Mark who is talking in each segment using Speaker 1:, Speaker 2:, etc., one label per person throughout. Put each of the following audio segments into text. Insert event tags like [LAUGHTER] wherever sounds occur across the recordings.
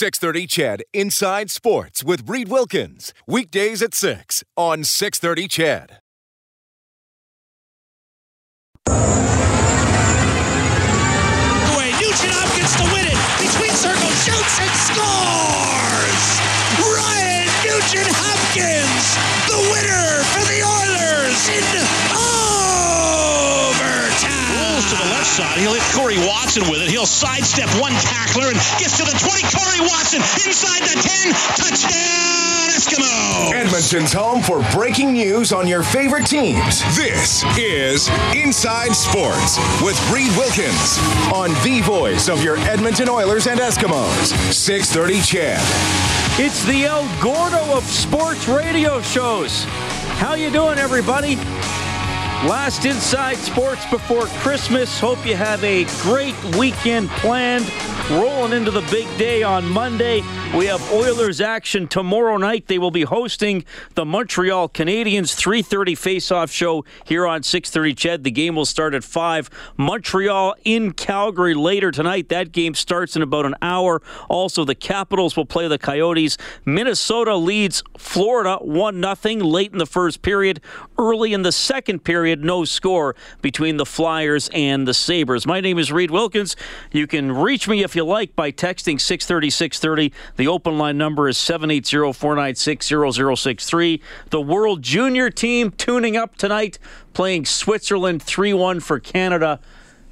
Speaker 1: Six thirty, Ched Inside Sports with Reed Wilkins weekdays at six on Six Thirty, CHED.
Speaker 2: Way Nugent Hopkins to win it between circles, shoots and scores. Ryan Nugent Hopkins, the winner for the Oilers in
Speaker 3: side. He'll hit Corey Watson with it. He'll sidestep one tackler and gets to the 20. Corey Watson inside the 10. Touchdown, Eskimo.
Speaker 1: Edmonton's home for breaking news on your favorite teams. This is Inside Sports with Reed Wilkins on the voice of your Edmonton Oilers and Eskimos. 630 Ched.
Speaker 4: It's the El Gordo of sports radio shows. How you doing, everybody? Last Inside Sports before Christmas. Hope you have a great weekend planned. Rolling into the big day on Monday. We have Oilers action tomorrow night. They will be hosting the Montreal Canadiens 3:30 face-off show here on 6:30 CHED. The game will start at 5. Montreal in Calgary later tonight. That game starts in about an hour. Also, the Capitals will play the Coyotes. Minnesota leads Florida 1-0 late in the first period. Early in the second period, no score between the Flyers and the Sabres. My name is Reed Wilkins. You can reach me if you like by texting 630 630. The open line number is 780 496 0063. The World Junior team tuning up tonight, playing Switzerland 3 1 for Canada.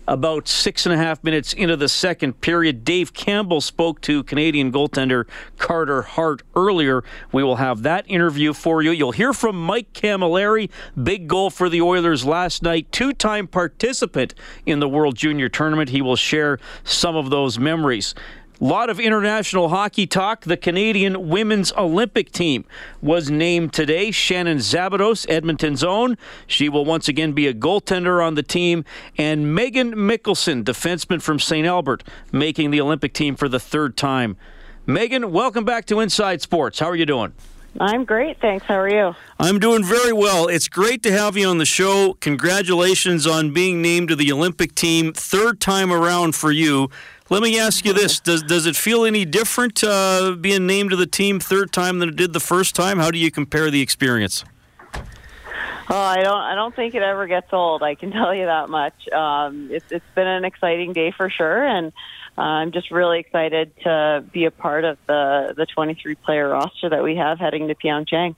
Speaker 4: About six and a half minutes into the second period, Dave Campbell spoke to Canadian goaltender Carter Hart earlier. We will have that interview for you. You'll hear from Mike Cammalleri, big goal for the Oilers last night, two time participant in the World Junior Tournament. He will share some of those memories. A lot of international hockey talk. The Canadian women's Olympic team was named today. Shannon Szabados, Edmonton's own. She will once again be a goaltender on the team. And Meaghan Mikkelson, defenseman from St. Albert, making the Olympic team for the third time. Meaghan, welcome back to Inside Sports. How are you doing?
Speaker 5: I'm great, thanks. How are you?
Speaker 4: I'm doing very well. It's great to have you on the show. Congratulations on being named to the Olympic team, third time around for you. Let me ask you this: Does does it feel any different uh, being named to the team third time than it did the first time? How do you compare the experience?
Speaker 5: Oh, I don't. I don't think it ever gets old. I can [LAUGHS] tell you that much. Um, it's it's been an exciting day for sure, and uh, I'm just really excited to be a part of the the 23 player roster that we have heading to Pyeongchang.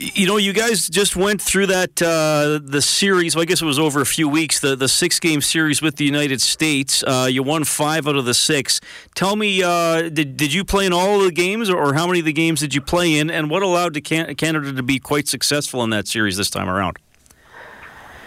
Speaker 4: You know, you guys just went through that uh, the series. Well, I guess it was over a few weeks. The the six game series with the United States. Uh, you won five out of the six. Tell me, uh, did did you play in all of the games, or how many of the games did you play in, and what allowed to Can- Canada to be quite successful in that series this time around?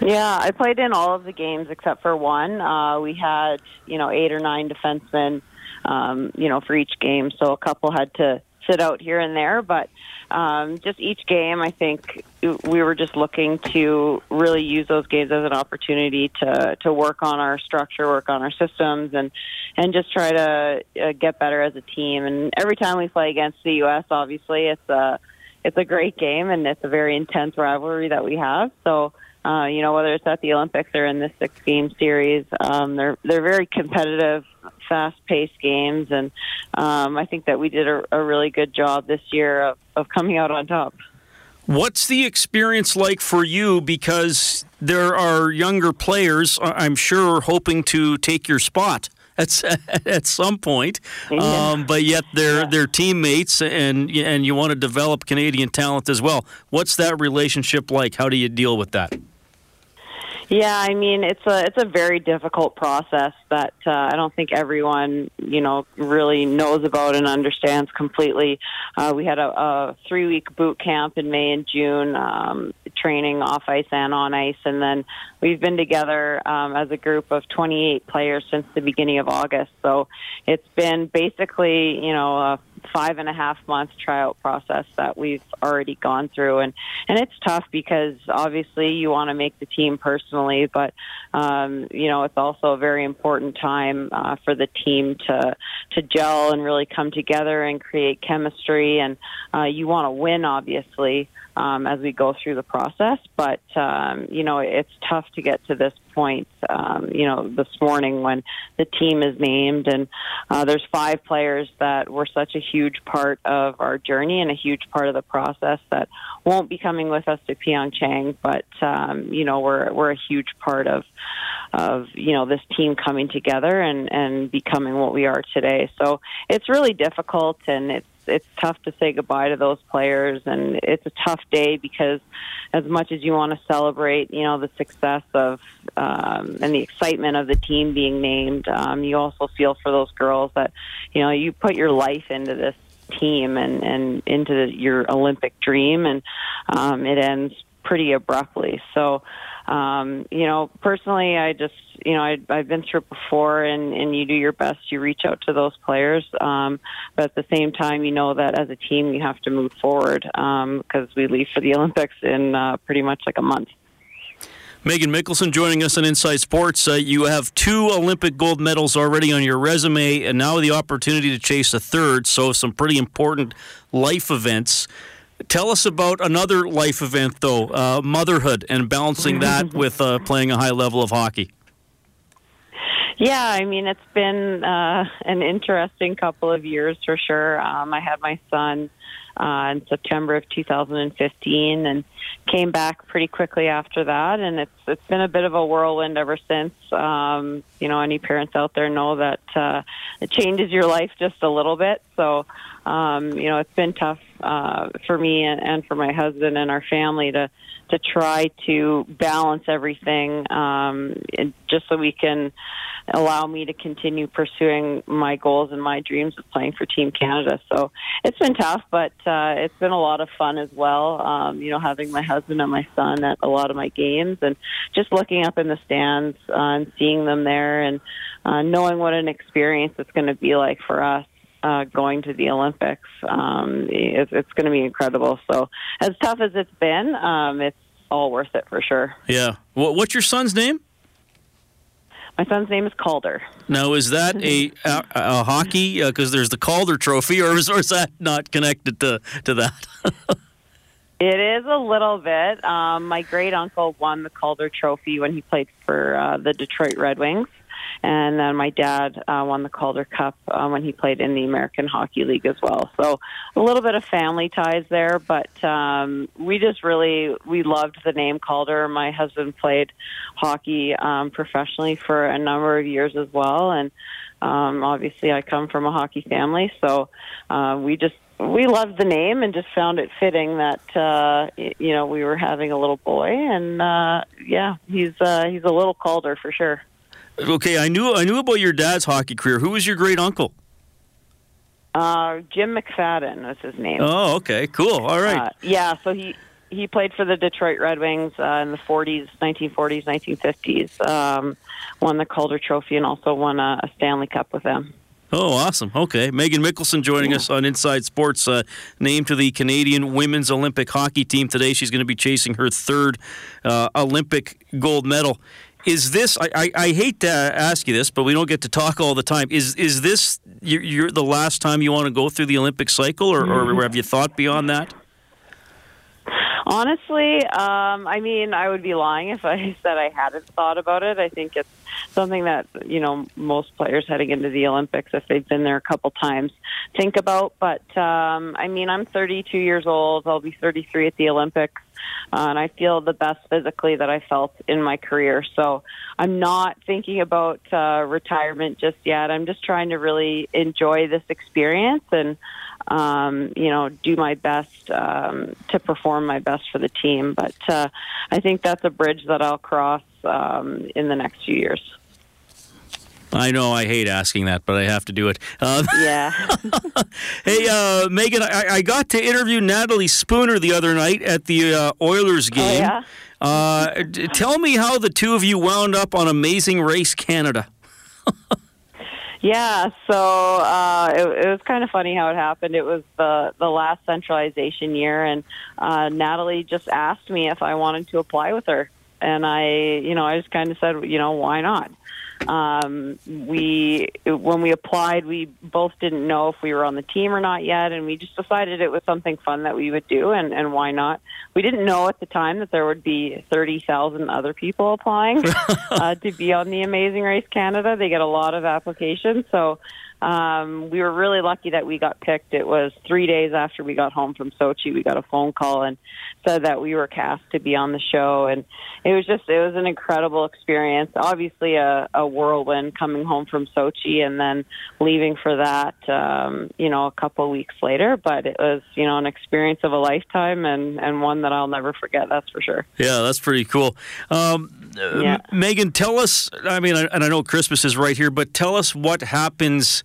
Speaker 5: Yeah, I played in all of the games except for one. Uh, we had you know eight or nine defensemen, um, you know, for each game, so a couple had to sit out here and there, but um, just each game, I think we were just looking to really use those games as an opportunity to to work on our structure, work on our systems, and and just try to uh, get better as a team. And every time we play against the U.S., obviously it's a it's a great game and it's a very intense rivalry that we have. So. Uh, you know, whether it's at the Olympics or in this six game series, um, they're they're very competitive, fast paced games, and um, I think that we did a, a really good job this year of, of coming out on top.
Speaker 4: What's the experience like for you? Because there are younger players, I'm sure, hoping to take your spot at [LAUGHS] at some point, um, but yet they're
Speaker 5: Yeah.
Speaker 4: they're teammates, and and you want to develop Canadian talent as well. What's that relationship like? How do you deal with that?
Speaker 5: Yeah, I mean it's a it's a very difficult process that uh, I don't think everyone you know really knows about and understands completely. Uh, we had a, a three week boot camp in May and June, um, training off ice and on ice, and then we've been together um, as a group of 28 players since the beginning of August. So it's been basically you know a five and a half month tryout process that we've already gone through, and and it's tough because obviously you want to make the team personally, but um, you know it's also a very important time uh, for the team to to gel and really come together and create chemistry, and uh, you want to win, obviously um, as we go through the process. But um, you know, it's tough to get to this point. Um, you know, this morning when the team is named, and uh, there's five players that were such a huge part of our journey and a huge part of the process that won't be coming with us to Pyeongchang. But um, you know, we're we're a huge part of of you know this team coming together and and becoming what we are today. So it's really difficult and it's it's tough to say goodbye to those players, and it's a tough day because as much as you want to celebrate, you know, the success of um, and the excitement of the team being named, um, you also feel for those girls that you know you put your life into this team and and into the, your Olympic dream, and um, it ends pretty abruptly. So um, you know, personally, I just, you know, I, I've been through it before, and and you do your best. You reach out to those players, um, but at the same time, you know that as a team, you have to move forward because um, we leave for the [LAUGHS] Olympics in uh, pretty much like a month.
Speaker 4: Meaghan Mikkelson joining us on Inside Sports. Uh, you have two Olympic gold medals already on your resume, and now the opportunity to chase a third. So, some pretty important life events. Tell us about another life event, though, uh, motherhood, and balancing [LAUGHS] that with uh, playing a high level of hockey.
Speaker 5: Yeah, I mean, it's been uh, an interesting couple of years for sure. Um, I had my son uh, in September of 2015 and came back pretty quickly after that. And it's it's been a bit of a whirlwind ever since. Um, you know, any parents out there know that uh, it changes your life just a little bit. So, um, you know, it's been tough uh, for me and, and for my husband and our family to to try to balance everything, um, just so we can allow me to continue pursuing my goals and my dreams of playing for Team Canada. So it's been tough, but uh, it's been a lot of fun as well. Um, you know, having my husband and my son at a lot of my games, and just looking up in the stands uh, and seeing them there, and uh, knowing what an experience it's going to be like for us uh, going to the Olympics. Um, it's, it's going to be incredible. So, as tough as it's been, um, it's all worth it for sure.
Speaker 4: Yeah. What's your son's name?
Speaker 5: My son's name is Calder.
Speaker 4: Now, is that a, a, a hockey? Because uh, there's the Calder Trophy, or is, or is that not connected to, to that? [LAUGHS]
Speaker 5: It is a little bit. Um, my great uncle won the Calder Trophy when he played for uh, the Detroit Red Wings and then my dad uh, won the Calder Cup uh, when he played in the American Hockey League as well. So a little bit of family ties there, but um, we just really we loved the name Calder. My husband played hockey um, professionally for a number of years as well, and um, obviously I come from a hockey family, so uh, we just we loved the name and just found it fitting that uh you know we were having a little boy and uh yeah he's uh he's a little Calder for sure
Speaker 4: Okay, I knew I knew about your dad's hockey career. Who was your great uncle?
Speaker 5: Uh, Jim McFadden was his name.
Speaker 4: Oh, okay, cool. All right.
Speaker 5: Uh, yeah, so he he played for the Detroit Red Wings uh, in the 40s, 1940s, 1950s. Um, won the Calder Trophy and also won a, a, Stanley Cup with them.
Speaker 4: Oh, awesome. Okay. Meaghan Mikkelson joining yeah. us on Inside Sports, uh, named to the Canadian Women's Olympic Hockey Team today. She's going to be chasing her third uh, Olympic gold medal is this I, I, I, hate to ask you this but we don't get to talk all the time. Is is this you're, you're the last time you want to go through the olympic cycle or, or have you thought beyond that?
Speaker 5: Honestly um, i mean i would be lying if i [LAUGHS] said i hadn't thought about it. I think it's something that you know most players heading into the olympics if they've been there a couple times think about. But um, i mean i'm 32 years old. I'll be 33 at the olympics uh, and I feel the best physically that I felt in my career. So I'm not thinking about uh, retirement just yet. I'm just trying to really enjoy this experience and, um, you know, do my best um, to perform my best for the team. But uh, I think that's a bridge that I'll cross um, in the next few years.
Speaker 4: I know I hate asking that, but I have to do it.
Speaker 5: Uh, yeah. [LAUGHS]
Speaker 4: hey, uh, Meaghan, I, I, got to interview Natalie Spooner the other night at the uh, Oilers oh, game.
Speaker 5: Oh, yeah?
Speaker 4: Uh, tell me how the two of you wound up on Amazing Race Canada. [LAUGHS]
Speaker 5: Yeah, so uh, it, it was kind of funny how it happened. It was the the last centralization year, and uh, Natalie just asked me if I wanted to apply with her, and I, you know, I just kind of said, you know, why not? Um, we when we applied, we both didn't know if we were on the team or not yet, and we just decided it was something fun that we would do, and and why not? We didn't know at the time that there would be thirty thousand other people applying [LAUGHS] uh, to be on the Amazing Race Canada. They get a lot of applications, so um, we were really lucky that we got picked. It was three days after we got home from Sochi. We got a phone call and said that we were cast to be on the show, and it was just it was an incredible experience. Obviously, a, a whirlwind coming home from Sochi and then leaving for that, um, you know, a couple weeks later. But it was you know an experience of a lifetime and and one that I'll never forget. That's for sure.
Speaker 4: Yeah, that's pretty cool. Um,
Speaker 5: Yeah.
Speaker 4: Meaghan, tell us. I mean, and I know Christmas is right here, but tell us what happens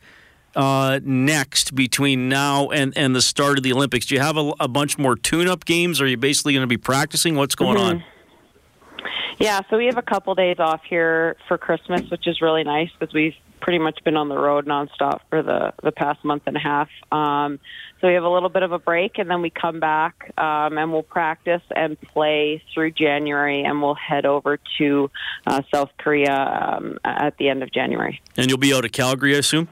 Speaker 4: uh, next between now and, and the start of the Olympics. Do you have a, a bunch more tune-up games? Or are you basically going to be practicing? What's going on?
Speaker 5: Yeah, so we have a couple days off here for Christmas, which is really nice because we've pretty much been on the road nonstop for the the past month and a half. Um, so we have a little bit of a break, and then we come back um, and we'll practice and play through January, and we'll head over to uh, South Korea um, at the end of January.
Speaker 4: And you'll be out of Calgary, I assume.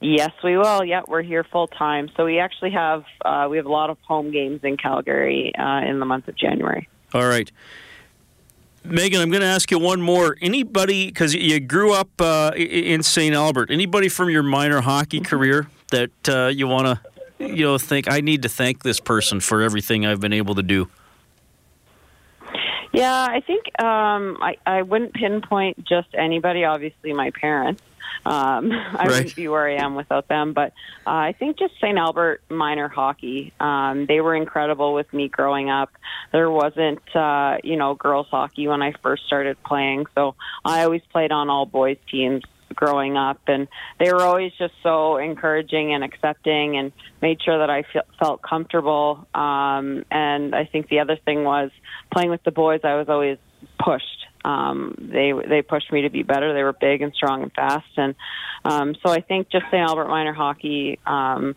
Speaker 5: Yes, we will. Yeah, we're here full time. So we actually have uh, we have a lot of home games in Calgary uh, in the month of January.
Speaker 4: All right. Meaghan, I'm going to ask you one more. Anybody, because you grew up uh, in St. Albert, anybody from your minor hockey career that uh, you want to, you know, think I need to thank this person for everything I've been able to do?
Speaker 5: Yeah, I think um, I, I wouldn't pinpoint just anybody. Obviously, my parents. Um, [LAUGHS] I
Speaker 4: Right.
Speaker 5: wouldn't be where I am without them. But uh, I think just St. Albert minor hockey. Um, they were incredible with me growing up. There wasn't, uh, you know, girls hockey when I first started playing. So I always played on all boys teams growing up and they were always just so encouraging and accepting and made sure that I fe- felt comfortable um and I think the other thing was playing with the boys I was always pushed um they they pushed me to be better they were big and strong and fast and um so I think just St. Albert minor hockey um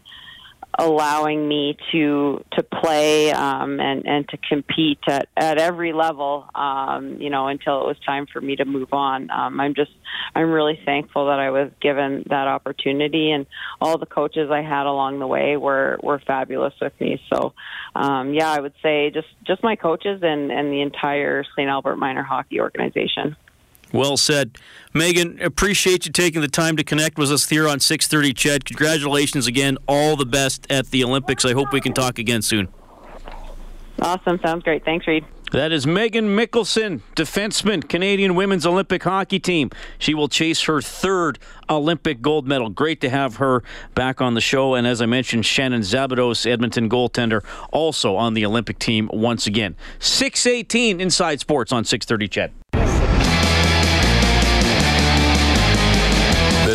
Speaker 5: allowing me to to play um, and and to compete at, at every level. Um, you know, until it was time for me to move on. Um, I'm just I'm really thankful that I was given that opportunity, and all the coaches I had along the way were were fabulous with me. So, um, yeah, I would say just just my coaches and and the entire St. Albert minor hockey organization.
Speaker 4: Well said. Meaghan, appreciate you taking the time to connect with us here on 630 Ched. Congratulations again. All the best at the Olympics. I hope we can talk again soon.
Speaker 5: Awesome, sounds great. Thanks, Reed.
Speaker 4: That is Meaghan Mikkelson, defenseman, Canadian women's Olympic hockey team. She will chase her third Olympic gold medal. Great to have her back on the show. And as I mentioned, Shannon Szabados, Edmonton goaltender, also on the Olympic team once again. 618 Inside Sports on 630 Ched.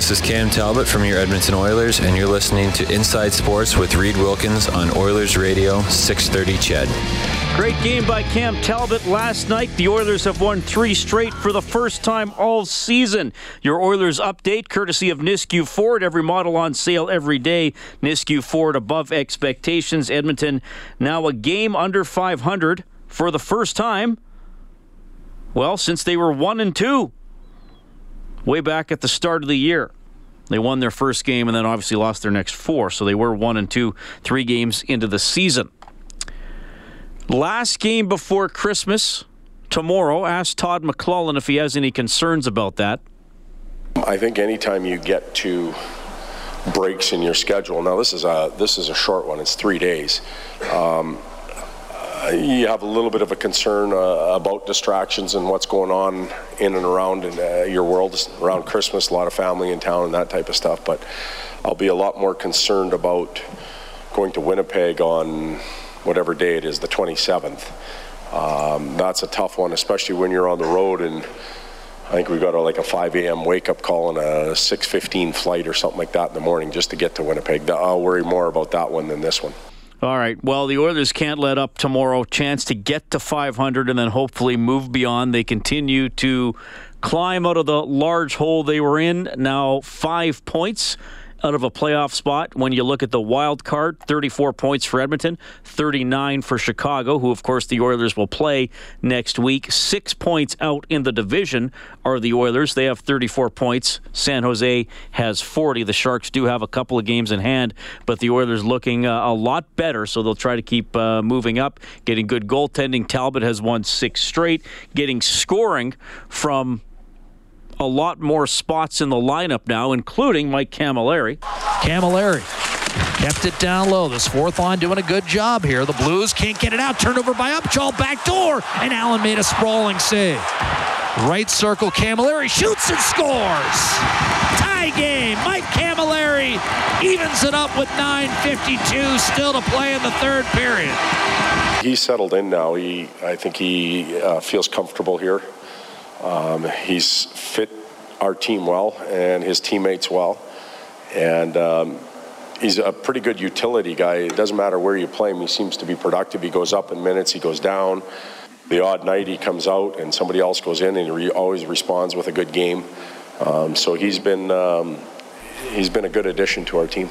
Speaker 6: This is Cam Talbot from your Edmonton Oilers, and you're listening to Inside Sports with Reed Wilkins on Oilers Radio 630 Ched.
Speaker 4: Great game by Cam Talbot last night. The Oilers have won three straight for the first time all season. Your Oilers update, courtesy of Nisku Ford. Every model on sale every day. Nisku Ford above expectations. Edmonton now a game under 500 for the first time. Well, since they were one and two way back at the start of the year. They won their first game and then obviously lost their next four. So they were one and two, three games into the season. Last game before Christmas tomorrow. Ask Todd McLellan if he has any concerns about that.
Speaker 7: I think anytime you get to breaks in your schedule, now this is a this is a short one. It's three days. Um, you have a little bit of a concern uh, about distractions and what's going on in and around in uh, your world around Christmas. A lot of family in town and that type of stuff. But I'll be a lot more concerned about going to Winnipeg on whatever day it is, the 27th. Um, that's a tough one, especially when you're on the road and. I think we've got a, like a 5 a.m. wake up call and a 6:15 flight or something like that in the morning just to get to Winnipeg. I'll worry more about that one than this one.
Speaker 4: All right. Well, the Oilers can't let up tomorrow. Chance to get to 500 and then hopefully move beyond. They continue to climb out of the large hole they were in. Now five points out of a playoff spot. When you look at the wild card, 34 points for Edmonton, 39 for Chicago, who, of course, the Oilers will play next week. Six points out in the division are the Oilers. They have 34 points. San Jose has 40. The Sharks do have a couple of games in hand, but the Oilers looking uh, a lot better, so they'll try to keep uh, moving up, getting good goaltending. Talbot has won six straight, getting scoring from a lot more spots in the lineup now, including Mike Cammalleri.
Speaker 2: Cammalleri kept it down low. This fourth line doing a good job here. The Blues can't get it out. Turnover by Upshall, back door, and Allen made a sprawling save. Right circle, Cammalleri shoots and scores. Tie game. Mike Cammalleri evens it up with 9:52 still to play in the third period.
Speaker 7: He's settled in now. He, I think he uh, feels comfortable here. Um, he's fit our team well and his teammates well. And um, he's a pretty good utility guy. It doesn't matter where you play him, he seems to be productive. He goes up in minutes, he goes down. The odd night he comes out and somebody else goes in and he re- always responds with a good game. Um, so he's been um, he's been a good addition to our team.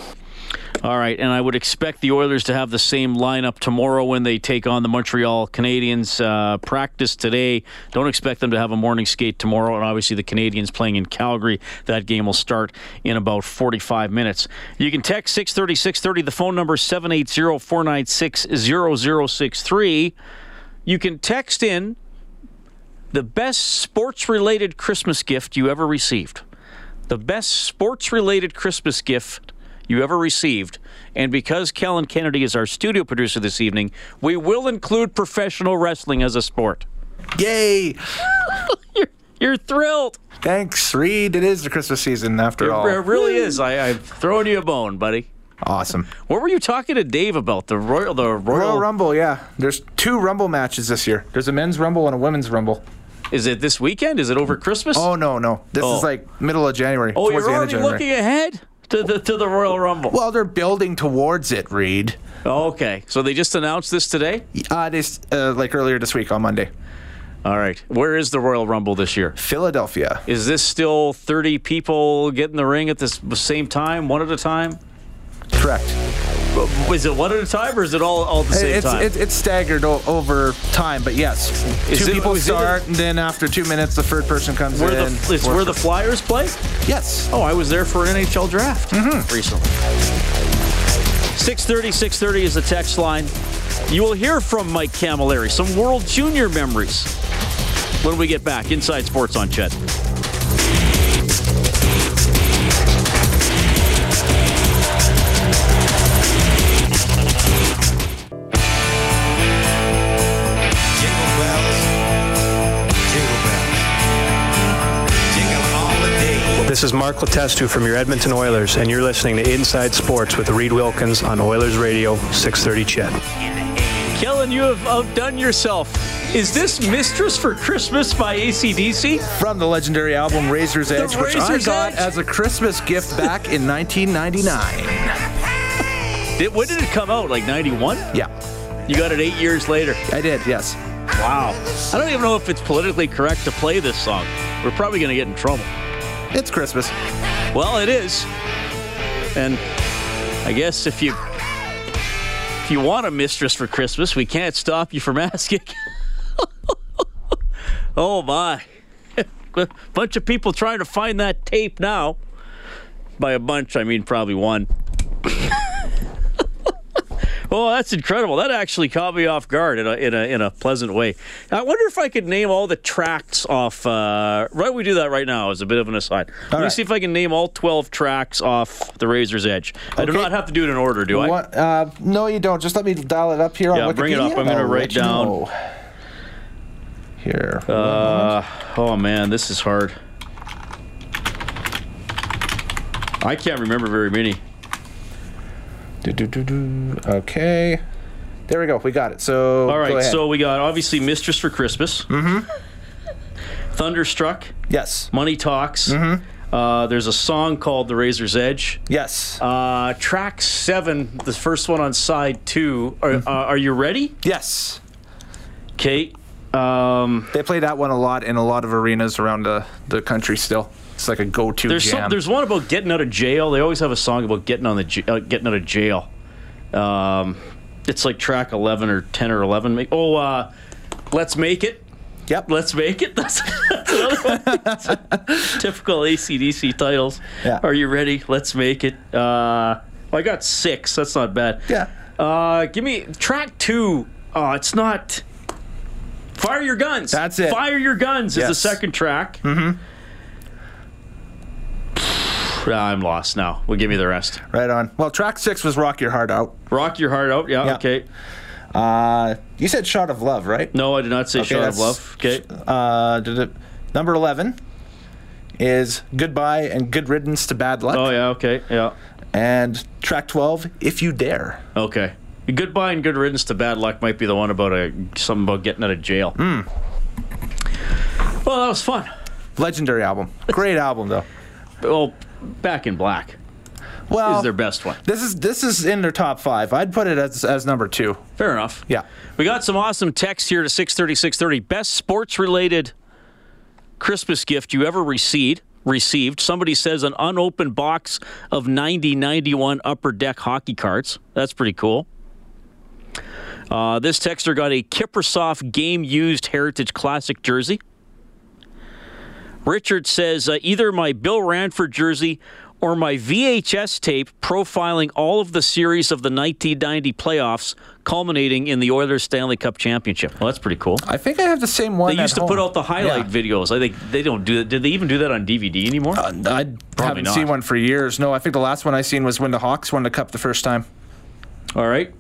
Speaker 4: All right, and I would expect the Oilers to have the same lineup tomorrow when they take on the Montreal Canadiens. Uh, practice today. Don't expect them to have a morning skate tomorrow, and obviously the Canadiens playing in Calgary. That game will start in about 45 minutes. You can text 630 630. The phone number 780 496 0063. You can text in the best sports related Christmas gift you ever received. The best sports related Christmas gift you ever received. And because Kellen Kennedy is our studio producer this evening, we will include professional wrestling as a sport.
Speaker 8: Yay! [LAUGHS]
Speaker 4: you're, you're thrilled.
Speaker 8: Thanks, Reed. It is the Christmas season after
Speaker 4: It,
Speaker 8: all.
Speaker 4: it really is. I, I'm throwing you a bone, buddy.
Speaker 8: Awesome.
Speaker 4: What were you talking to Dave about? The Royal, the Royal,
Speaker 8: Royal Rumble, yeah. There's two Rumble matches this year. There's a men's Rumble and a women's Rumble.
Speaker 4: Is it this weekend? Is it over Christmas?
Speaker 8: Oh no, no. This
Speaker 4: Oh.
Speaker 8: is like middle of January.
Speaker 4: Oh, you're
Speaker 8: the end of
Speaker 4: already
Speaker 8: January.
Speaker 4: looking ahead to the to the Royal Rumble.
Speaker 8: Well, they're building towards it, Reed.
Speaker 4: Okay, so they just announced this today.
Speaker 8: Uh, this uh, like earlier this week on Monday.
Speaker 4: All right, where is the Royal Rumble this year?
Speaker 8: Philadelphia.
Speaker 4: Is this still 30 people get in the ring at the same time, one at a time?
Speaker 8: Correct.
Speaker 4: Is it one at a time, or is it all all at the same
Speaker 8: it's,
Speaker 4: time?
Speaker 8: it's it's staggered o- over time, but yes,
Speaker 4: Is
Speaker 8: two
Speaker 4: it-
Speaker 8: people
Speaker 4: it-
Speaker 8: start, and then after two minutes, the third person comes
Speaker 4: where
Speaker 8: in.
Speaker 4: the it's where the Flyers play?
Speaker 8: yes.
Speaker 4: Oh, I was there for an NHL draft
Speaker 8: Mm-hmm.
Speaker 4: recently. 630, 630 is the text line. You will hear from Mike Cammalleri, some World Junior memories when we get back. Inside Sports on
Speaker 9: Ched.
Speaker 10: This is Mark Letestu from your Edmonton Oilers, and you're listening to Inside Sports with Reed Wilkins on Oilers Radio 630 Ched.
Speaker 4: Kellen, you have outdone yourself. Is this Mistress for Christmas by ACDC?
Speaker 8: From the legendary album Razor's Edge, which I got
Speaker 4: Edge?
Speaker 8: as a Christmas gift back in 1999.
Speaker 4: Did, when did it come out? Like 91?
Speaker 8: Yeah,
Speaker 4: You got it eight years later.
Speaker 8: I did. Yes.
Speaker 4: Wow. I don't even know if it's politically correct to play this song. We're probably going to get in trouble.
Speaker 8: It's Christmas.
Speaker 4: Well, it is. And I guess if you if you want a mistress for Christmas, we can't stop you from [LAUGHS] asking. oh my. A [LAUGHS] bunch of people trying to find that tape now. By a bunch, I mean probably one. Oh, that's incredible. That actually caught me off guard in a, in a, in a pleasant way. I wonder if I could name all the tracks off. Uh, right, we do that right now as a bit of an aside. Let me see if I can name all 12 tracks off The Razor's Edge. I do not have to do it in order, do I?
Speaker 8: What? Uh, no, you don't. Just let me dial it up here
Speaker 4: Yeah,
Speaker 8: on Wikipedia.
Speaker 4: bring it up. I'm gonna write
Speaker 8: let you
Speaker 4: down-
Speaker 8: know. Here.
Speaker 4: Uh, oh, man, this is hard. I can't remember very many.
Speaker 8: Do, do, do, do. Okay. There we go. We got it. So.
Speaker 4: All
Speaker 8: ahead.
Speaker 4: so we got obviously Mistress for Christmas. Mm-hmm. Thunderstruck.
Speaker 8: Yes.
Speaker 4: Money Talks. Mm-hmm. Uh, there's a song called The Razor's Edge.
Speaker 8: Yes.
Speaker 4: Uh, track seven, the first one on side two. Are,
Speaker 8: Mm-hmm.
Speaker 4: uh, are you ready?
Speaker 8: yes.
Speaker 4: Kate, Um,
Speaker 8: they play that one a lot in a lot of arenas around the, the country. Still, it's like a go-to
Speaker 4: There's
Speaker 8: jam.
Speaker 4: some, there's one about getting out of jail. They always have a song about getting on the uh, getting out of jail. Um, it's like track 11 or 10 or 11. Make- Oh, uh, let's make it.
Speaker 8: Yep.
Speaker 4: Let's make it. That's, [LAUGHS] that's another one. [LAUGHS] Typical ACDC titles.
Speaker 8: Yeah.
Speaker 4: Are you ready? Let's make it. Uh, well, I got six. That's not bad.
Speaker 8: Yeah.
Speaker 4: Uh, give me track two. Oh, it's not. Fire your guns.
Speaker 8: That's it.
Speaker 4: Fire your guns is the second track. Mm-hmm. I'm lost now. We'll give you the rest.
Speaker 8: right on. Well, track six was "Rock Your Heart Out."
Speaker 4: Rock your heart out. Yeah.
Speaker 8: Yeah.
Speaker 4: Okay.
Speaker 8: Uh, you said "Shot of Love," right?
Speaker 4: No, I did not say
Speaker 8: Okay,
Speaker 4: shot of love. Okay.
Speaker 8: Uh, did it, number eleven is "Goodbye and Good Riddance to Bad Luck,"
Speaker 4: Oh yeah. Okay. Yeah.
Speaker 8: and track twelve, "If You Dare."
Speaker 4: Okay. Goodbye and good riddance to bad luck might be the one about a something about getting out of jail.
Speaker 8: Hmm.
Speaker 4: Well, that was fun.
Speaker 8: Legendary album. Great album though.
Speaker 4: Well, Back in Black
Speaker 8: Well,
Speaker 4: is their best one.
Speaker 8: this is this is in their top five. I'd put it as as number two.
Speaker 4: Fair enough.
Speaker 8: Yeah.
Speaker 4: We got some awesome text here to 630, 630. Best sports related Christmas gift you ever received. Received. Somebody says an unopened box of 90 91 upper deck hockey cards. That's pretty cool. Uh, this texter got a Kiprusoff game used Heritage Classic jersey. Richard says uh, either my Bill Ranford jersey or my VHS tape profiling all of the series of the 1990 playoffs, culminating in the Oilers Stanley Cup championship. Well, that's pretty cool.
Speaker 8: I think I have the same one.
Speaker 4: They used to put out the highlight
Speaker 8: Yeah.
Speaker 4: videos. I think they don't do that. Did they even do that on DVD anymore?
Speaker 8: Uh, I haven't
Speaker 4: not.
Speaker 8: seen one for years. No, I think the last one I seen was when the Hawks won the cup the first time.
Speaker 4: All right.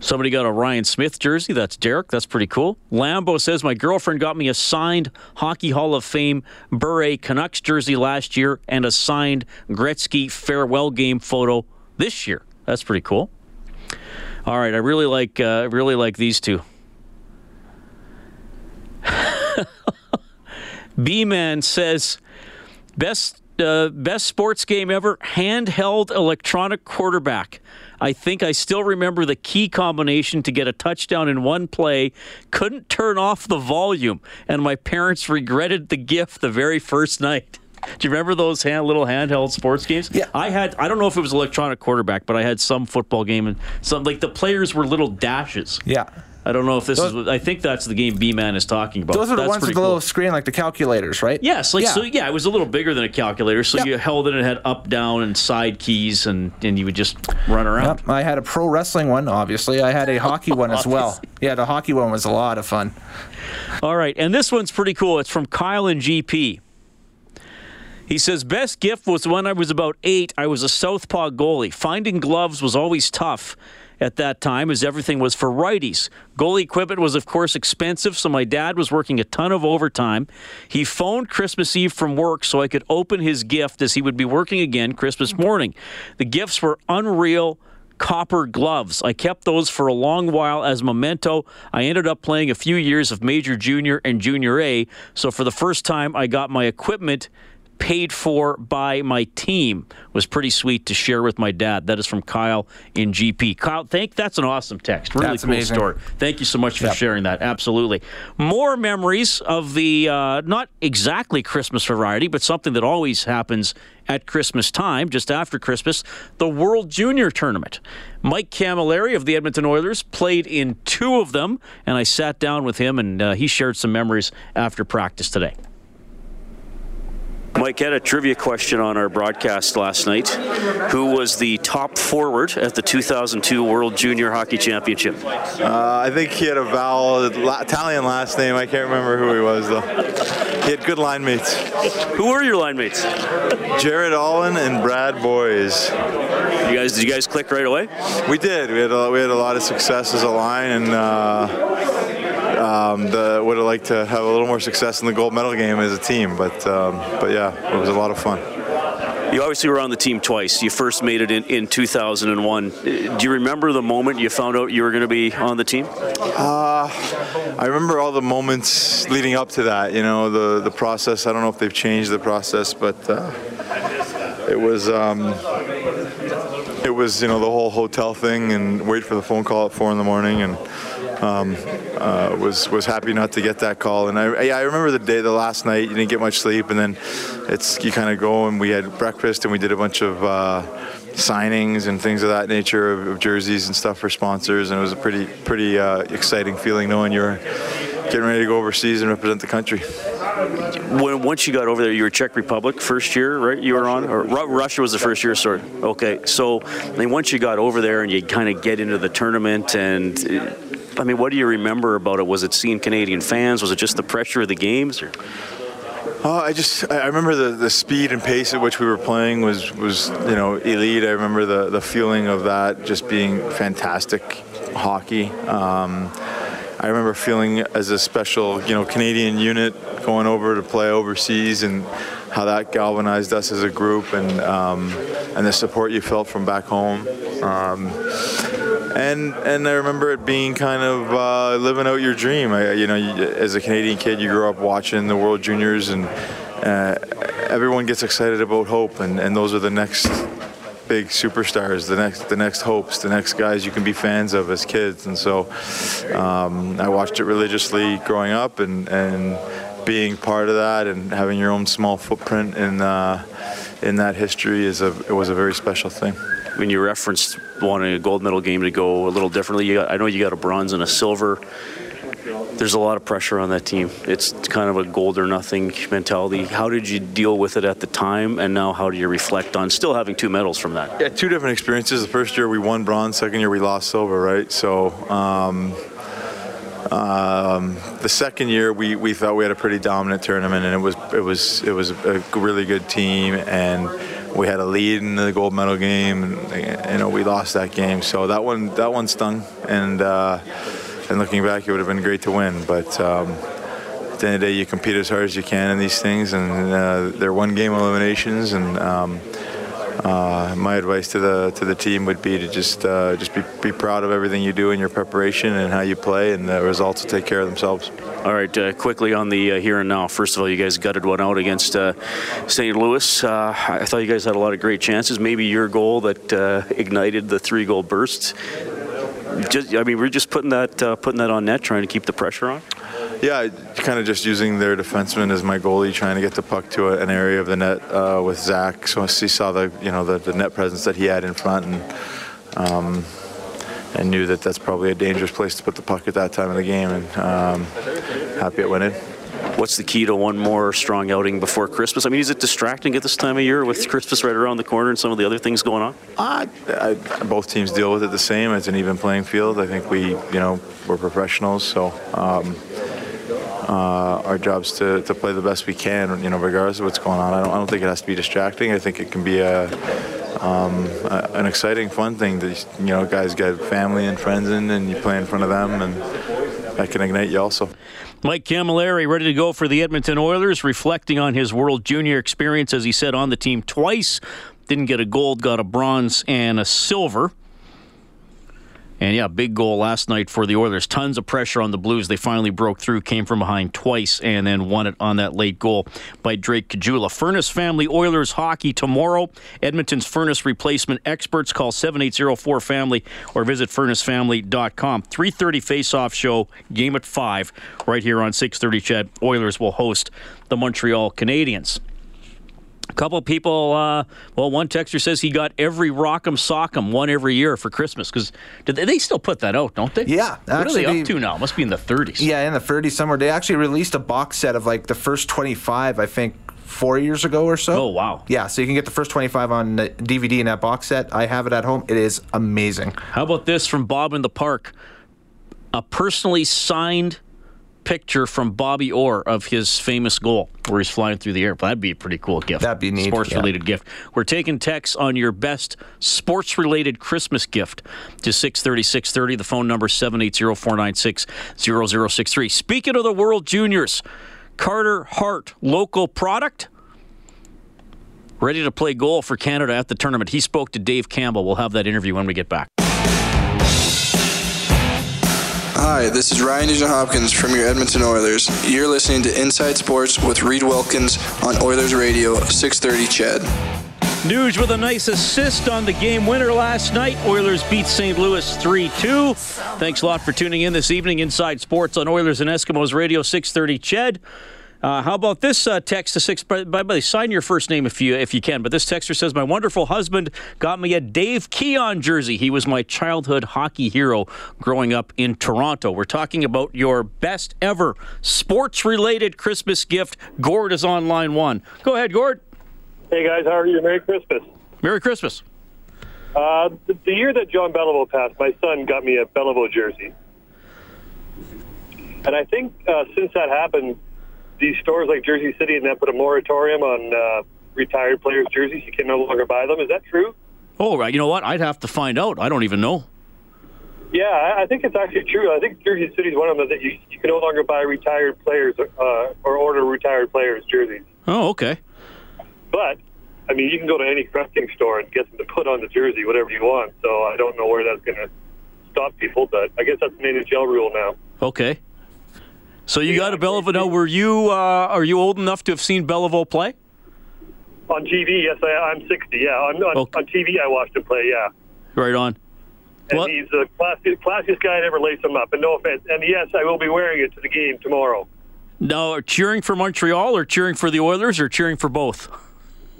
Speaker 4: Somebody got a Ryan Smyth jersey. That's Derek. That's pretty cool. Lambo says my girlfriend got me a signed Hockey Hall of Fame Bure Canucks jersey last year and a signed Gretzky farewell game photo this year. That's pretty cool. All right, I really like uh, really like these two. [LAUGHS] B Man says best uh, best sports game ever handheld electronic quarterback. I think I still remember the key combination to get a touchdown in one play. Couldn't turn off the volume, and my parents regretted the gift the very first night. Do you remember those hand, little handheld sports games?
Speaker 8: Yeah.
Speaker 4: I had. I don't know if it was electronic quarterback, but I had some football game and some like the players were little dashes.
Speaker 8: Yeah.
Speaker 4: I don't know if this
Speaker 8: Those-
Speaker 4: is. what- I think that's the game B Man is talking about.
Speaker 8: Those are the
Speaker 4: That's
Speaker 8: ones with the
Speaker 4: cool.
Speaker 8: little screen, like the calculators, right?
Speaker 4: Yes, like
Speaker 8: Yeah.
Speaker 4: so. Yeah, it was a little bigger than a calculator. So
Speaker 8: Yep.
Speaker 4: you held it and it had up, down, and side keys, and and you would just run around.
Speaker 8: Yep. I had a pro wrestling one, obviously. I had a [LAUGHS] hockey one as well. Yeah, the hockey one was a lot of fun.
Speaker 4: All right, and this one's pretty cool. It's from Kyle and GP. He says, Best gift was when I was about eight. I was a southpaw goalie. Finding gloves was always tough at that time as everything was for righties. Goalie equipment was, of course, expensive, so my dad was working a ton of overtime. He phoned Christmas Eve from work so I could open his gift as he would be working again Christmas mm-hmm. morning. The gifts were unreal Cooper gloves. I kept those for a long while as memento. I ended up playing a few years of Major Junior and Junior A, so for the first time I got my equipment paid for by my team was pretty sweet to share with my dad. That is from Kyle in GP. Kyle, thank that's an awesome text. Really
Speaker 8: That's
Speaker 4: cool
Speaker 8: amazing.
Speaker 4: story. Thank you so much for
Speaker 8: Yep.
Speaker 4: sharing that. Absolutely. More memories of the uh, not exactly Christmas variety, but something that always happens at Christmas time, just after Christmas, the World Junior Tournament. Mike Cammalleri of the Edmonton Oilers played in two of them, and I sat down with him and uh, he shared some memories after practice today. Mike had a trivia question on our broadcast last night. Who was the top forward at the 2002 World Junior Hockey Championship?
Speaker 11: Uh, I think he had a vowel Italian last name. I can't remember who he was though. He had good line mates.
Speaker 4: Who were your line mates?
Speaker 11: Jared Aulin and Brad Boyes.
Speaker 4: You guys, did you guys click right away?
Speaker 11: We did. We had a, we had a lot of success as a line, and uh, um, the, would have liked to have a little more success in the gold medal game as a team. But um, but yeah, it was a lot of fun.
Speaker 4: You obviously were on the team twice. You first made it in, in 2001. Uh, Do you remember the moment you found out you were going to be on the team?
Speaker 11: Uh, I remember all the moments leading up to that. You know, the the process. I don't know if they've changed the process, but uh, it was um, it was you know the whole hotel thing and wait for the phone call at four in the morning and um, uh, was was happy not to get that call. And I, yeah, I remember the day, the last night, you didn't get much sleep, and then it's you kind of go and we had breakfast and we did a bunch of uh, signings and things of that nature of, of, jerseys and stuff for sponsors, and it was a pretty pretty uh, exciting feeling knowing you were getting ready to go overseas and represent the country.
Speaker 4: When, once you got over there, you were Czech Republic first year, right? You were on, or Russia was the first year, sorry. Okay, so I mean, once you got over there and you kind of get into the tournament and I mean, what do you remember about it? Was it seeing Canadian fans? Was it just the pressure of the games? Or?
Speaker 11: Oh, I just I remember the, the speed and pace at which we were playing was was you know elite. I remember the the feeling of that just being fantastic hockey. Um, I remember feeling as a special you know Canadian unit going over to play overseas and how that galvanized us as a group and um, and the support you felt from back home. Um, and and I remember it being kind of uh, living out your dream. I, you know, you, as a Canadian kid, you grew up watching the World Juniors, and uh, everyone gets excited about hope, and, and those are the next big superstars, the next the next hopes, the next guys you can be fans of as kids. And so um, I watched it religiously growing up, and and being part of that, and having your own small footprint in uh, in that history is a it was a very special thing
Speaker 4: when you referenced wanting a gold medal game to go a little differently, got, I know you got a bronze and a silver. There's a lot of pressure on that team. It's kind of a gold or nothing mentality. How did you deal with it at the time, and now how do you reflect on still having two medals from that?
Speaker 11: Yeah, two different experiences. The first year we won bronze, second year we lost silver, right? So. Um, um, the second year, we, we thought we had a pretty dominant tournament, and it was it was it was a really good team, and we had a lead in the gold medal game, and you know we lost that game. So that one that one stung, and uh, and looking back, it would have been great to win, but. Um, at the end of the day, you compete as hard as you can in these things, and uh, they're one-game eliminations. And um, uh, my advice to the to the team would be to just uh, just be, be proud of everything you do in your preparation and how you play, and the results will take care of themselves.
Speaker 4: All right, uh, quickly on the uh, here and now. First of all, you guys gutted one out against uh, St. Louis. Uh, I thought you guys had a lot of great chances. Maybe your goal that ignited the three-goal burst. Just, I mean, we're just putting that putting that on net, trying to keep the pressure on.
Speaker 11: Yeah, kind of just using their defenseman as my goalie, trying to get the puck to an area of the net with Zach. So he saw the you know the, the, net presence that he had in front and. Um, and knew that that's probably a dangerous place to put the puck at that time of the game. And um, happy it went in.
Speaker 4: What's the key to one more strong outing before Christmas? I mean, is it distracting at this time of year with Christmas right around the corner and some of the other things going on?
Speaker 11: Uh, I, both teams deal with it the same. It's an even playing field. I think we, you know, we're professionals, so. Um, uh, our job's to, to play the best we can, you know, regardless of what's going on. I don't, I don't think it has to be distracting. I think it can be a, um, a, an exciting, fun thing that you know guys get family and friends in, and you play in front of them, and that can ignite you also.
Speaker 4: Mike Cammalleri ready to go for the Edmonton Oilers, reflecting on his World Junior experience as he said on the team twice. Didn't get a gold, got a bronze and a silver. And yeah, big goal last night for the Oilers. Tons of pressure on the Blues. They finally broke through, came from behind twice, and then won it on that late goal by Drake Caggiula. Furnace Family Oilers hockey tomorrow. Edmonton's furnace replacement experts call 7804 Family or visit furnacefamily.com. 3:30 face-off show, game at five, right here on 6:30 Ched. Oilers will host the Montreal Canadiens. A couple people, uh, well, one texter says he got every Rock'em Sock'em one every year for Christmas because they, they, still put that out, don't they?
Speaker 8: Yeah,
Speaker 4: what actually, are they up to now? Must be in the 30s.
Speaker 8: Yeah, in the 30s somewhere. They actually released a box set of like the first 25, I think, four years ago or so.
Speaker 4: Oh wow!
Speaker 8: Yeah, so you can get the first 25 on DVD in that box set. I have it at home. It is amazing.
Speaker 4: How about this from Bob in the Park? A personally signed picture from Bobby Orr of his famous goal where he's flying through the air. That'd be a pretty cool gift.
Speaker 8: That'd be neat.
Speaker 4: Sports related yeah. gift. We're taking texts on your best sports related Christmas gift to 630 630. The phone number 780 496 0063. Speaking of the World Juniors, Carter Hart, local product ready to play goal for Canada at the tournament. He spoke to Dave Campbell. We'll have that interview when we get back.
Speaker 12: Hi, this is Ryan Nugent Hopkins from your Edmonton Oilers. You're listening to Inside Sports with Reed Wilkins on Oilers Radio 630 Ched.
Speaker 4: Nuge with a nice assist on the game winner last night. Oilers beat St. Louis 3 2. Thanks a lot for tuning in this evening inside sports on Oilers and Eskimos Radio 630 Ched. Uh, how about this uh, text to six? By, by the way, sign your first name if you if you can. But this texter says, "My wonderful husband got me a Dave Keon jersey. He was my childhood hockey hero growing up in Toronto." We're talking about your best ever sports related Christmas gift. Gord is on line one. Go ahead, Gord.
Speaker 13: Hey guys, how are you? Merry Christmas.
Speaker 4: Merry Christmas.
Speaker 13: Uh, the, the year that John Beliveau passed, my son got me a Beliveau jersey, and I think uh, since that happened, these stores like Jersey City and that put a moratorium on uh, retired players' jerseys. You can no longer buy them. Is that true?
Speaker 4: Oh, right. You know what? I'd have to find out. I don't even know.
Speaker 13: Yeah, I, think it's actually true. I think Jersey City is one of them that you, you can no longer buy retired players uh, or order retired players' jerseys.
Speaker 4: Oh, okay.
Speaker 13: But I mean, you can go to any crafting store and get them to put on the jersey whatever you want. So I don't know where that's going to stop people, but I guess that's an NHL rule now.
Speaker 4: Okay. So you got a Beliveau. Now, were you uh, are you old enough to have seen Beliveau play?
Speaker 13: On TV, yes, I, I'm 60. Yeah, on, on, on TV, I watched him play. Yeah,
Speaker 4: Right on.
Speaker 13: and he's the classiest, classiest guy to ever lace him up. And no offense. And yes, I will be wearing it to the game tomorrow.
Speaker 4: Now, cheering for Montreal or cheering for the Oilers or cheering for both?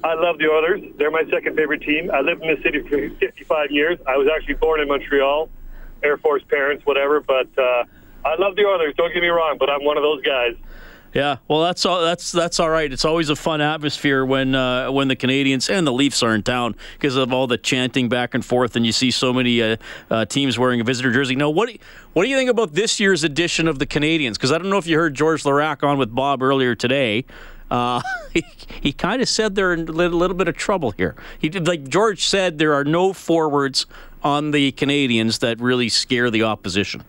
Speaker 13: I love the Oilers. They're my second favorite team. I lived in the city for 55 years. I was actually born in Montreal, Air Force parents, whatever. But uh, I love the Oilers. Don't get me wrong, but I'm one of those guys.
Speaker 4: Yeah, well, that's all. That's that's all right. It's always a fun atmosphere when uh, when the Canadiens and the Leafs are in town because of all the chanting back and forth, and you see so many uh, uh, teams wearing a visitor jersey. Now, what do you, what do you think about this year's edition of the Canadiens? Because I don't know if you heard George Laraque on with Bob earlier today. Uh, [LAUGHS] he he kind of said they're in a little, little bit of trouble here. He did like George said there are no forwards on the Canadiens that really scare the opposition.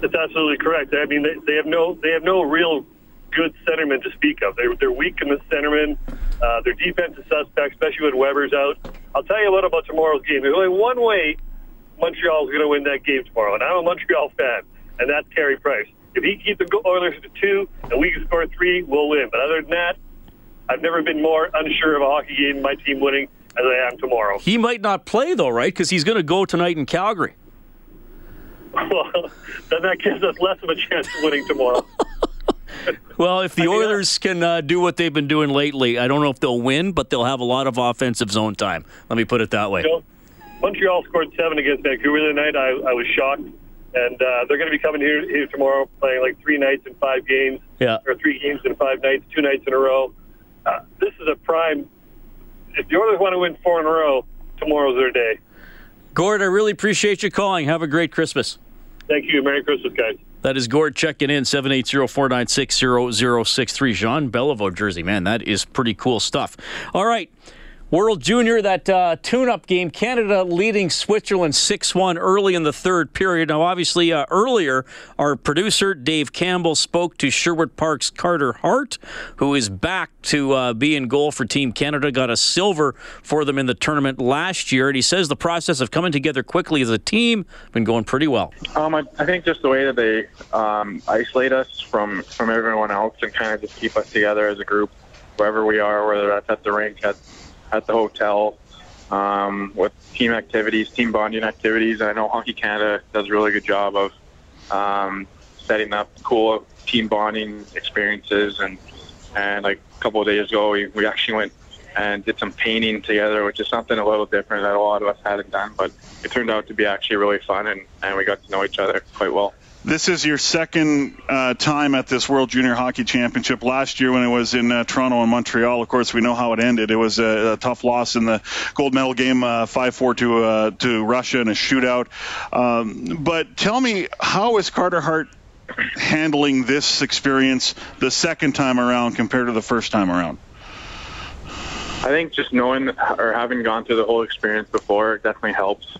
Speaker 13: That's absolutely correct. I mean, they, they have no they have no real good centermen to speak of. They're, they're weak in the centermen. Uh, their defense is suspect, especially when Weber's out. I'll tell you what about tomorrow's game. There's only one way Montreal is going to win that game tomorrow, and I'm a Montreal fan, and that's Carey Price. If he keeps the Oilers to two and we can score three, we'll win. But other than that, I've never been more unsure of a hockey game, my team winning, as I am tomorrow.
Speaker 4: He might not play though, right? Because he's going to go tonight in Calgary.
Speaker 13: Well, then that gives us less of a chance of winning tomorrow. [LAUGHS]
Speaker 4: Well, if the Oilers can uh, do what they've been doing lately, I don't know if they'll win, but they'll have a lot of offensive zone time. Let me put it that way.
Speaker 13: You know, Montreal scored seven against Vancouver the night. I, I was shocked. And uh, they're going to be coming here, here tomorrow, playing like three nights in five games,
Speaker 4: Yeah.
Speaker 13: or three games in five nights, two nights in a row. Uh, this is a prime. If the Oilers want to win four in a row, tomorrow's their day.
Speaker 4: Gord, I really appreciate you calling. Have a great Christmas.
Speaker 13: Thank you. Merry Christmas, guys.
Speaker 4: That is Gord checking in, 780-496-0063. Jean Beliveau jersey, man, that is pretty cool stuff. All right, World Junior, that uh, tune-up game, Canada leading Switzerland 6-1 early in the third period. Now, obviously, uh, earlier, our producer, Dave Campbell, spoke to Sherwood Park's Carter Hart, who is back to uh, be in goal for Team Canada, got a silver for them in the tournament last year, and he says the process of coming together quickly as a team been going pretty well.
Speaker 14: Um, I, I think just the way that they um, isolate us from from everyone else and kind of just keep us together as a group, wherever we are, whether that's at the rink, at at the hotel, um, with team activities, team bonding activities. I know Hockey Canada does a really good job of um, setting up cool team bonding experiences, and and like a couple of days ago, we, we actually went and did some painting together, which is something a little different that a lot of us hadn't done, but it turned out to be actually really fun, and, and we got to know each other quite well.
Speaker 15: This is your second uh, time at this World Junior Hockey Championship. Last year, when it was in uh, Toronto and Montreal, of course, we know how it ended. It was a, a tough loss in the gold medal game, uh, five-four to uh, to Russia in a shootout. Um, but tell me, how is Carter Hart handling this experience the second time around compared to the first time around?
Speaker 14: I think just knowing or having gone through the whole experience before definitely helps.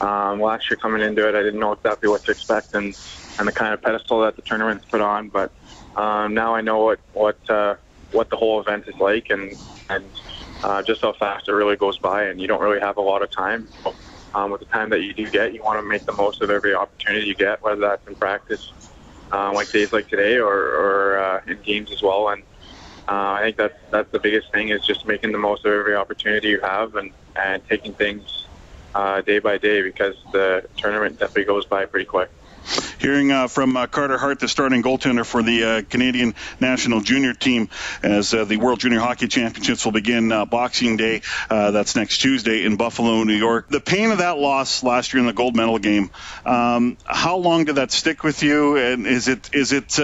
Speaker 14: Um, last year coming into it, I didn't know exactly what to expect and, and the kind of pedestal that the tournament's put on. But um, now I know what what uh, what the whole event is like and and uh, just how fast it really goes by. And you don't really have a lot of time. So, um, with the time that you do get, you want to make the most of every opportunity you get, whether that's in practice, uh, like days like today, or, or uh, in games as well. And uh, I think that's that's the biggest thing is just making the most of every opportunity you have and and taking things uh, day by day because the tournament definitely goes by pretty quick.
Speaker 15: Hearing uh, from uh, Carter Hart, the starting goaltender for the uh, Canadian national junior team, as uh, the World Junior Hockey Championships will begin uh, Boxing Day. That's next Tuesday in Buffalo, New York. The pain of that loss last year in the gold medal game. Um, how long did that stick with you? And is it is it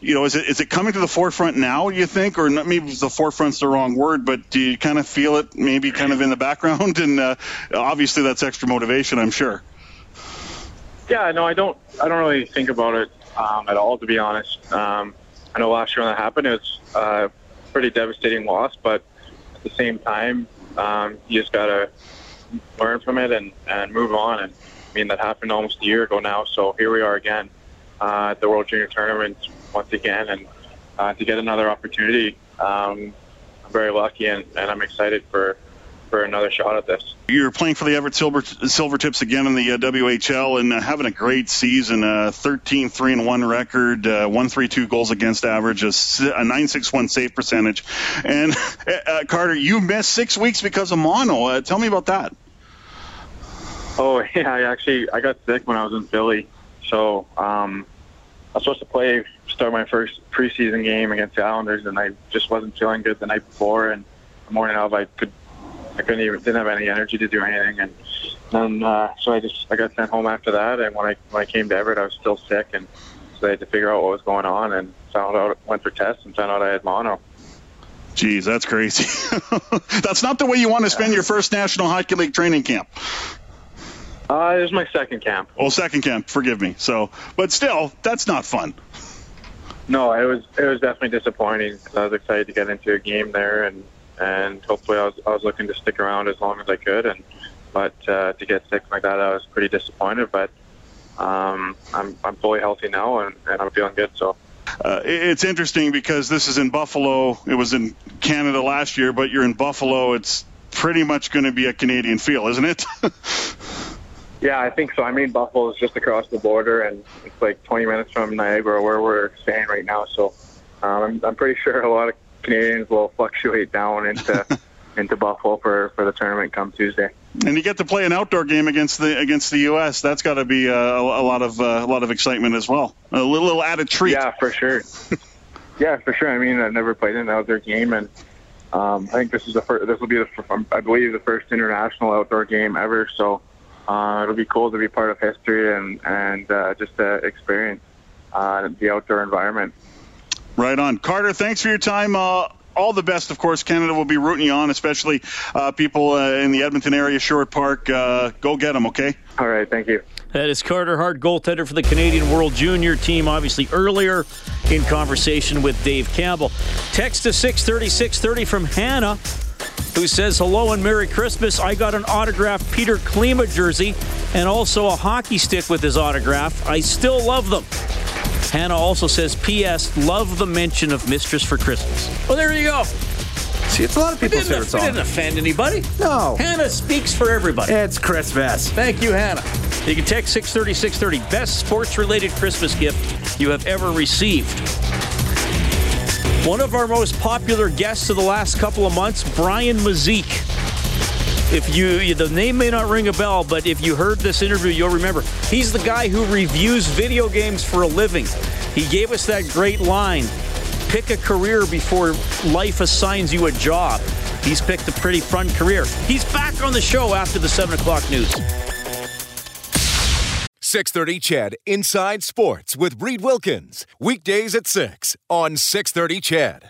Speaker 15: you know, is it is it coming to the forefront now? You think, or not, maybe the forefront's the wrong word, but do you kind of feel it, maybe kind of in the background? [LAUGHS] And uh, obviously, that's extra motivation, I'm sure.
Speaker 14: Yeah, no, I don't. I don't really think about it um, at all, to be honest. Um, I know last year when that happened, it was a pretty devastating loss, but at the same time, um, you just gotta learn from it and, and move on. And I mean, that happened almost a year ago now, so here we are again uh, at the World Junior Tournament once again, and uh, to get another opportunity. Um, I'm very lucky, and, and I'm excited for for another shot at this.
Speaker 15: You're playing for the Everett Silver Silvertips again in the uh, WHL and uh, having a great season. Uh, 13 3 and 1 record, uh, 132 goals against average, a, a 961 save percentage. And [LAUGHS] uh, Carter, you missed six weeks because of mono. Uh, tell me about that.
Speaker 14: Oh [LAUGHS] yeah, I actually I got sick when I was in Philly, so um, I was supposed to play start my first preseason game against the Islanders, and I just wasn't feeling good the night before. And the morning of, I could I couldn't even didn't have any energy to do anything, and then uh, so I just I got sent home after that. And when I when I came to Everett, I was still sick, and so I had to figure out what was going on, and found out went for tests and found out I had mono.
Speaker 15: Geez, that's crazy. [LAUGHS] that's not the way you want to spend your first National Hockey League training camp.
Speaker 14: Uh, it was my second camp.
Speaker 15: Oh, second camp. Forgive me. So, but still, that's not fun.
Speaker 14: No, it was it was definitely disappointing I was excited to get into a game there, and and hopefully I was I was looking to stick around as long as I could, and but uh, to get sick like that, I was pretty disappointed. But um, I'm I'm fully healthy now, and, and I'm feeling good. So.
Speaker 15: Uh, it's interesting because this is in Buffalo. It was in Canada last year, but you're in Buffalo. It's pretty much going to be a Canadian feel, isn't it? [LAUGHS]
Speaker 14: Yeah, I think so. I mean, Buffalo is just across the border, and it's like 20 minutes from Niagara, where we're staying right now. So um, I'm, I'm pretty sure a lot of Canadians will fluctuate down into [LAUGHS] into Buffalo for, for the tournament come Tuesday.
Speaker 15: And you get to play an outdoor game against the against the U.S. That's got to be uh, a, a, lot of uh, a lot of excitement as well. A little, little added treat.
Speaker 14: Yeah, for sure. [LAUGHS] yeah, for sure. I mean, I've never played an outdoor game, and um, I think this is the first. This will be the I believe the first international outdoor game ever. So uh, it'll be cool to be part of history and and uh, just to experience uh, the outdoor environment.
Speaker 15: Right on, Carter. Thanks for your time. Uh, all the best, of course. Canada will be rooting you on, especially uh, people uh, in the Edmonton area, Sherwood Park. go get them, okay?
Speaker 14: All right, thank you.
Speaker 4: That is Carter Hart, goaltender for the Canadian World Junior team, obviously earlier in conversation with Dave Campbell. Text to 630 630 from Hannah who says hello and Merry Christmas. I got an autographed Petr Klima jersey and also a hockey stick with his autograph. I still love them. Hannah also says, P.S. Love the mention of Mistress for Christmas. Well, there you go.
Speaker 8: See, it's a lot of people's favorite song.
Speaker 4: It didn't offend anybody.
Speaker 8: No.
Speaker 4: Hannah speaks for everybody.
Speaker 8: It's Christmas.
Speaker 4: Thank you, Hannah. You can text 630 630. Best sports related Christmas gift you have ever received. One of our most popular guests of the last couple of months, Brian Mazik. If you, the name may not ring a bell, but if you heard this interview, you'll remember. He's the guy who reviews video games for a living. He gave us that great line pick a career before life assigns you a job. He's picked a pretty fun career. He's back on the show after the 7 o'clock news.
Speaker 1: 630 CHED Inside Sports with Reid Wilkins. Weekdays at 6 on 630 CHED.